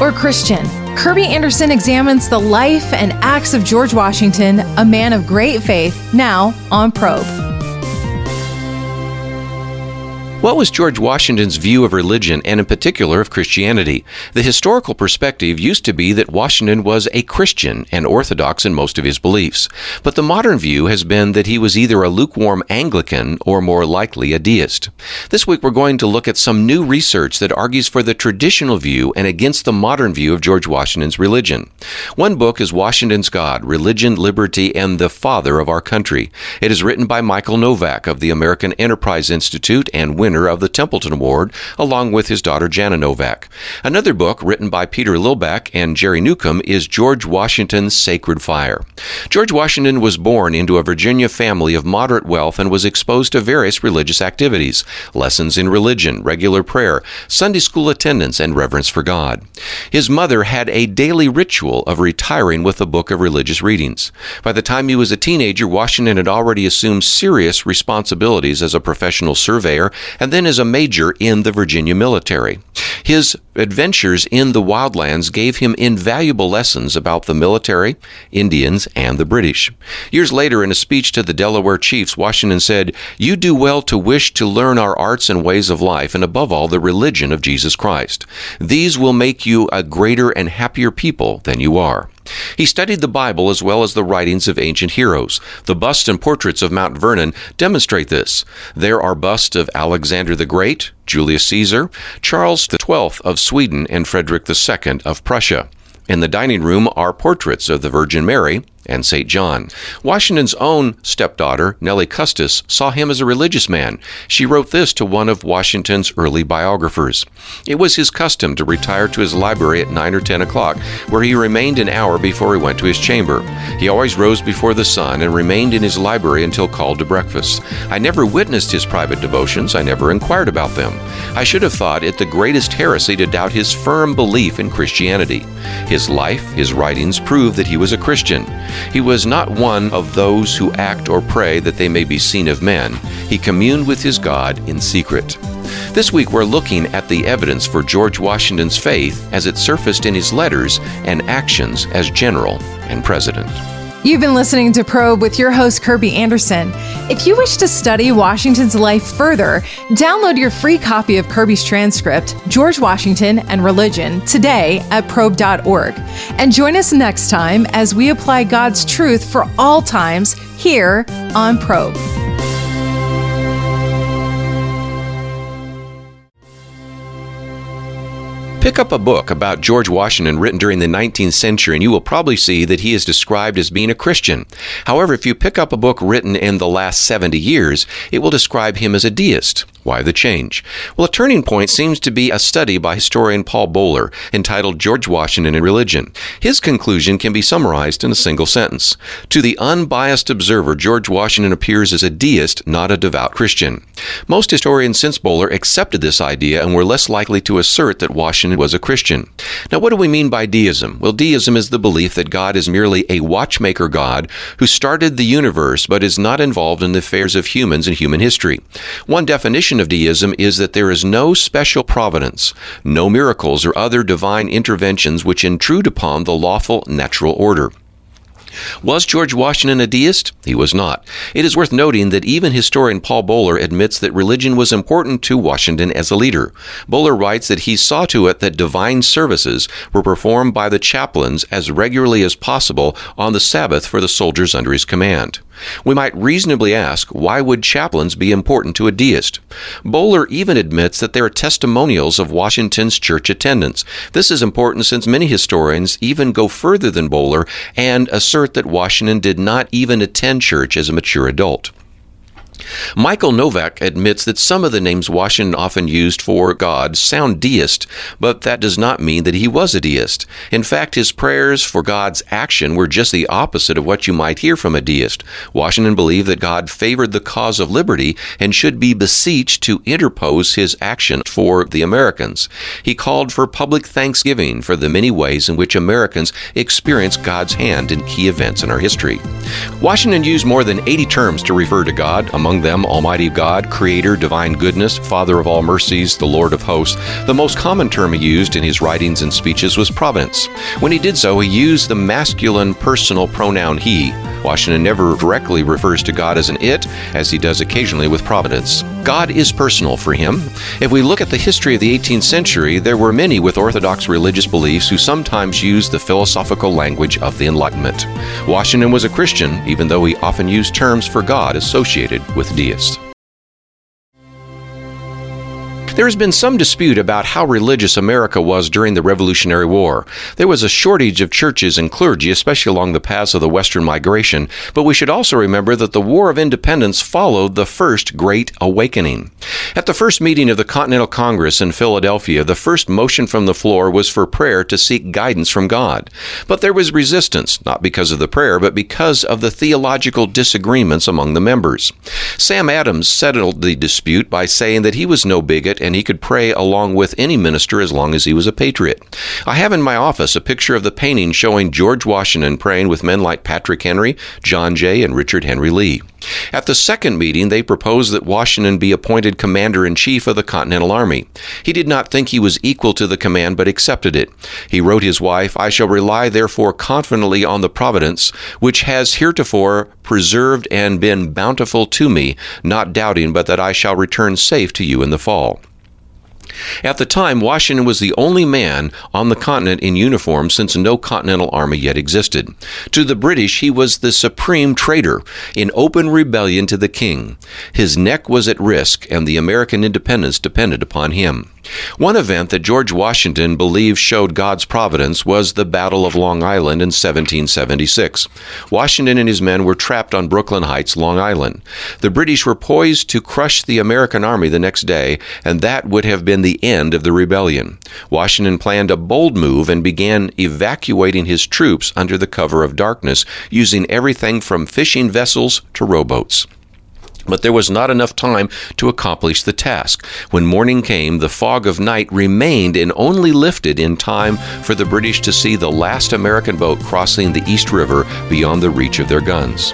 or Christian? Kerby Anderson examines the life and acts of George Washington, a man of great faith, now on Probe. What was George Washington's view of religion and, in particular, of Christianity? The historical perspective used to be that Washington was a Christian and orthodox in most of his beliefs. But the modern view has been that he was either a lukewarm Anglican or more likely a deist. This week we're going to look at some new research that argues for the traditional view and against the modern view of George Washington's religion. One book is Washington's God, Religion, Liberty, and the Father of Our Country. It is written by Michael Novak of the American Enterprise Institute and winner of the Templeton Award, along with his daughter Jana Novak. Another book written by Peter Lillback and Jerry Newcombe is George Washington's Sacred Fire. George Washington was born into a Virginia family of moderate wealth and was exposed to various religious activities, lessons in religion, regular prayer, Sunday school attendance, and reverence for God. His mother had a daily ritual of retiring with a book of religious readings. By the time he was a teenager, Washington had already assumed serious responsibilities as a professional surveyor and then as a major in the Virginia military. His adventures in the wildlands gave him invaluable lessons about the military, Indians, and the British. Years later, in a speech to the Delaware chiefs, Washington said, You do well to wish to learn our arts and ways of life, and above all, the religion of Jesus Christ. These will make you a greater and happier people than you are. He studied the Bible as well as the writings of ancient heroes. The busts and portraits of Mount Vernon demonstrate this. There are busts of Alexander the Great, Julius Caesar, Charles XII of Sweden, and Frederick II of Prussia. In the dining room are portraits of the Virgin Mary, and St. John. Washington's own stepdaughter, Nellie Custis, saw him as a religious man. She wrote this to one of Washington's early biographers. It was his custom to retire to his library at 9 or 10 o'clock, where he remained an hour before he went to his chamber. He always rose before the sun and remained in his library until called to breakfast. I never witnessed his private devotions, I never inquired about them. I should have thought it the greatest heresy to doubt his firm belief in Christianity. His life, his writings prove that he was a Christian. He was not one of those who act or pray that they may be seen of men. He communed with his God in secret. This week we're looking at the evidence for George Washington's faith as it surfaced in his letters and actions as general and president. You've been listening to Probe with your host, Kerby Anderson. If you wish to study Washington's life further, download your free copy of Kerby's transcript, George Washington and Religion, today at probe.org. And join us next time as we apply God's truth for all times here on Probe. Pick up a book about George Washington written during the 19th century, and you will probably see that he is described as being a Christian. However, if you pick up a book written in the last 70 years, it will describe him as a deist. Why the change? Well, a turning point seems to be a study by historian Paul Boller entitled George Washington and Religion. His conclusion can be summarized in a single sentence. To the unbiased observer, George Washington appears as a deist, not a devout Christian. Most historians since Boller accepted this idea and were less likely to assert that Washington was a Christian. Now, what do we mean by deism? Well, deism is the belief that God is merely a watchmaker God who started the universe but is not involved in the affairs of humans and human history. One definition of deism is that there is no special providence, no miracles or other divine interventions which intrude upon the lawful natural order. Was George Washington a deist? He was not. It is worth noting that even historian Paul Boller admits that religion was important to Washington as a leader. Boller writes that he saw to it that divine services were performed by the chaplains as regularly as possible on the Sabbath for the soldiers under his command. We might reasonably ask, why would chaplains be important to a deist? Boller even admits that there are testimonials of Washington's church attendance. This is important since many historians even go further than Boller and assert that Washington did not even attend church as a mature adult. Michael Novak admits that some of the names Washington often used for God sound deist, but that does not mean that he was a deist. In fact, his prayers for God's action were just the opposite of what you might hear from a deist. Washington believed that God favored the cause of liberty and should be beseeched to interpose his action for the Americans. He called for public thanksgiving for the many ways in which Americans experience God's hand in key events in our history. Washington used more than 80 terms to refer to God, among among them Almighty God, Creator, Divine Goodness, Father of all mercies, the Lord of hosts. The most common term he used in his writings and speeches was providence. When he did so, he used the masculine personal pronoun he. Washington never directly refers to God as an it, as he does occasionally with providence. God is personal for him. If we look at the history of the 18th century, there were many with Orthodox religious beliefs who sometimes used the philosophical language of the Enlightenment. Washington was a Christian, even though he often used terms for God associated with deists. There has been some dispute about how religious America was during the Revolutionary War. There was a shortage of churches and clergy, especially along the paths of the Western migration, but we should also remember that the War of Independence followed the First Great Awakening. At the first meeting of the Continental Congress in Philadelphia, the first motion from the floor was for prayer to seek guidance from God. But there was resistance, not because of the prayer, but because of the theological disagreements among the members. Sam Adams settled the dispute by saying that he was no bigot and he could pray along with any minister as long as he was a patriot. I have in my office a picture of the painting showing George Washington praying with men like Patrick Henry, John Jay, and Richard Henry Lee. At the second meeting, they proposed that Washington be appointed commander in chief of the Continental Army. He did not think he was equal to the command, but accepted it. He wrote his wife, I shall rely therefore confidently on the providence which has heretofore preserved and been bountiful to me, not doubting but that I shall return safe to you in the fall. At the time, Washington was the only man on the continent in uniform since no continental army yet existed. To the British, he was the supreme traitor in open rebellion to the king. His neck was at risk, and the American independence depended upon him. One event that George Washington believed showed God's providence was the Battle of Long Island in 1776. Washington and his men were trapped on Brooklyn Heights, Long Island. The British were poised to crush the American army the next day, and that would have been the end of the rebellion. Washington planned a bold move and began evacuating his troops under the cover of darkness, using everything from fishing vessels to rowboats. But there was not enough time to accomplish the task. When morning came, the fog of night remained and only lifted in time for the British to see the last American boat crossing the East River beyond the reach of their guns.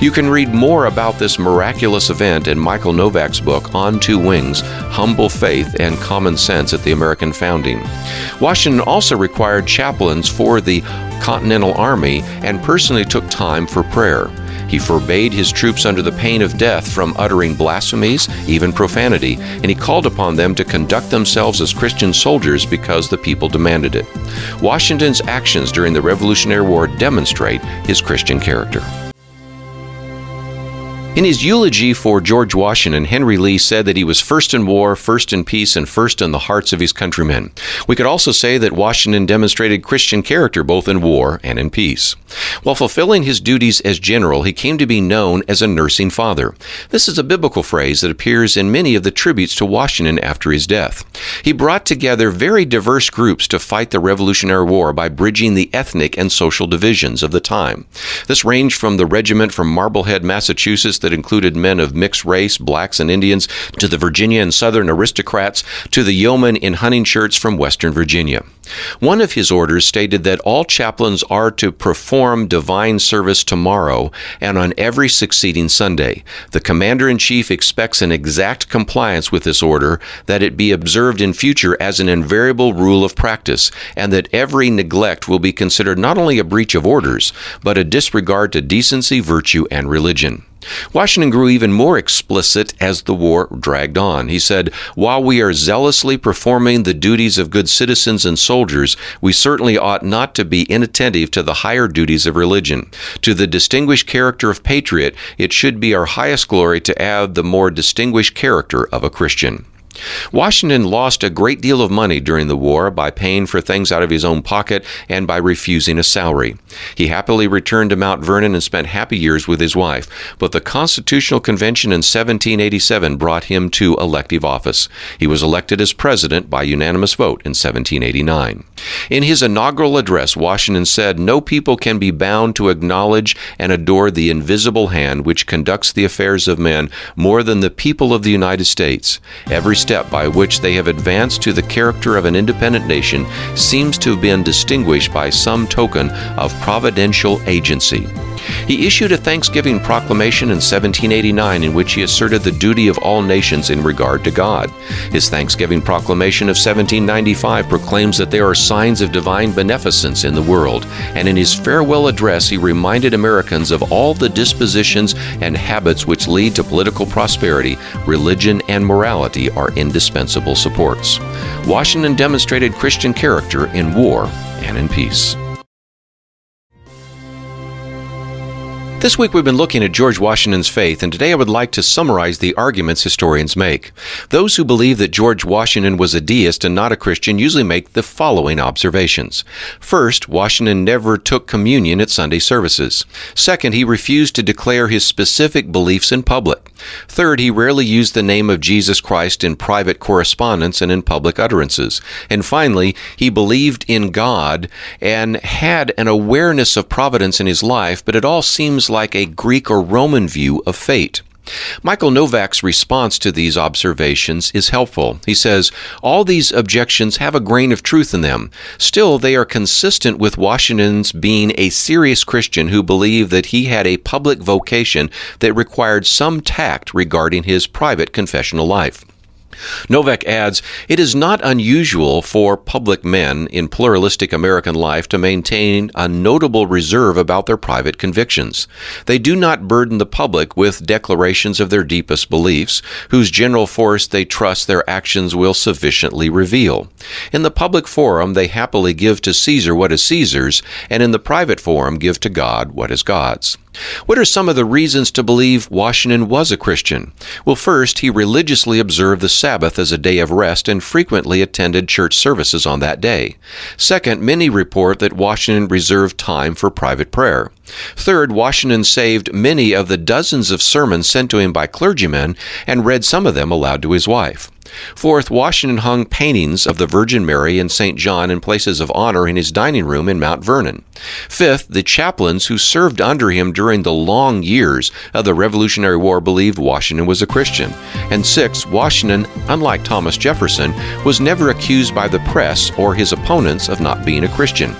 You can read more about this miraculous event in Michael Novak's book, On Two Wings Humble Faith and Common Sense at the American Founding. Washington also required chaplains for the Continental Army and personally took time for prayer. He forbade his troops under the pain of death from uttering blasphemies, even profanity, and he called upon them to conduct themselves as Christian soldiers because the people demanded it. Washington's actions during the Revolutionary War demonstrate his Christian character. In his eulogy for George Washington, Henry Lee said that he was first in war, first in peace, and first in the hearts of his countrymen. We could also say that Washington demonstrated Christian character both in war and in peace. While fulfilling his duties as general, he came to be known as a nursing father. This is a biblical phrase that appears in many of the tributes to Washington after his death. He brought together very diverse groups to fight the Revolutionary War by bridging the ethnic and social divisions of the time. This ranged from the regiment from Marblehead, Massachusetts that included men of mixed race, blacks and Indians, to the Virginia and Southern aristocrats, to the yeomen in hunting shirts from Western Virginia. One of his orders stated that all chaplains are to perform divine service tomorrow and on every succeeding Sunday. The commander in chief expects an exact compliance with this order, that it be observed in future as an invariable rule of practice, and that every neglect will be considered not only a breach of orders, but a disregard to decency, virtue, and religion. Washington grew even more explicit as the war dragged on. He said, While we are zealously performing the duties of good citizens and soldiers, we certainly ought not to be inattentive to the higher duties of religion. To the distinguished character of patriot, it should be our highest glory to add the more distinguished character of a Christian. Washington lost a great deal of money during the war by paying for things out of his own pocket and by refusing a salary. He happily returned to Mount Vernon and spent happy years with his wife, but the Constitutional Convention in 1787 brought him to elective office. He was elected as president by unanimous vote in 1789. In his inaugural address, Washington said, No people can be bound to acknowledge and adore the invisible hand which conducts the affairs of men more than the people of the United States. Every step by which they have advanced to the character of an independent nation seems to have been distinguished by some token of providential agency. He issued a Thanksgiving proclamation in 1789 in which he asserted the duty of all nations in regard to God. His Thanksgiving proclamation of 1795 proclaims that there are signs of divine beneficence in the world, and in his farewell address he reminded Americans of all the dispositions and habits which lead to political prosperity, religion, and morality are indispensable supports. Washington demonstrated Christian character in war and in peace. This week we've been looking at George Washington's faith, and today I would like to summarize the arguments historians make. Those who believe that George Washington was a deist and not a Christian usually make the following observations. First, Washington never took communion at Sunday services. Second, he refused to declare his specific beliefs in public. Third, he rarely used the name of Jesus Christ in private correspondence and in public utterances. And finally, he believed in God and had an awareness of providence in his life, but it all seems like a Greek or Roman view of fate. Michael Novak's response to these observations is helpful. He says, All these objections have a grain of truth in them. Still, they are consistent with Washington's being a serious Christian who believed that he had a public vocation that required some tact regarding his private confessional life. Novak adds, It is not unusual for public men in pluralistic American life to maintain a notable reserve about their private convictions. They do not burden the public with declarations of their deepest beliefs, whose general force they trust their actions will sufficiently reveal. In the public forum, they happily give to Caesar what is Caesar's, and in the private forum, give to God what is God's. What are some of the reasons to believe Washington was a Christian? Well, first, he religiously observed the Sabbath as a day of rest and frequently attended church services on that day. Second, many report that Washington reserved time for private prayer. Third, Washington saved many of the dozens of sermons sent to him by clergymen and read some of them aloud to his wife. Fourth, Washington hung paintings of the Virgin Mary and St. John in places of honor in his dining room in Mount Vernon. Fifth, the chaplains who served under him during the long years of the Revolutionary War believed Washington was a Christian. And sixth, Washington, unlike Thomas Jefferson, was never accused by the press or his opponents of not being a Christian.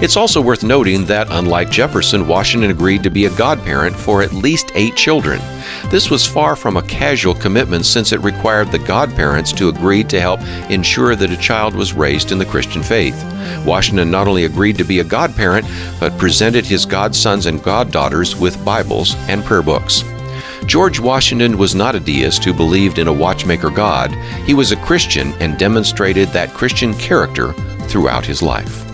It's also worth noting that, unlike Jefferson, Washington agreed to be a godparent for at least eight children. This was far from a casual commitment since it required the godparents to agree to help ensure that a child was raised in the Christian faith. Washington not only agreed to be a godparent, but presented his godsons and goddaughters with Bibles and prayer books. George Washington was not a deist who believed in a watchmaker God. He was a Christian and demonstrated that Christian character throughout his life.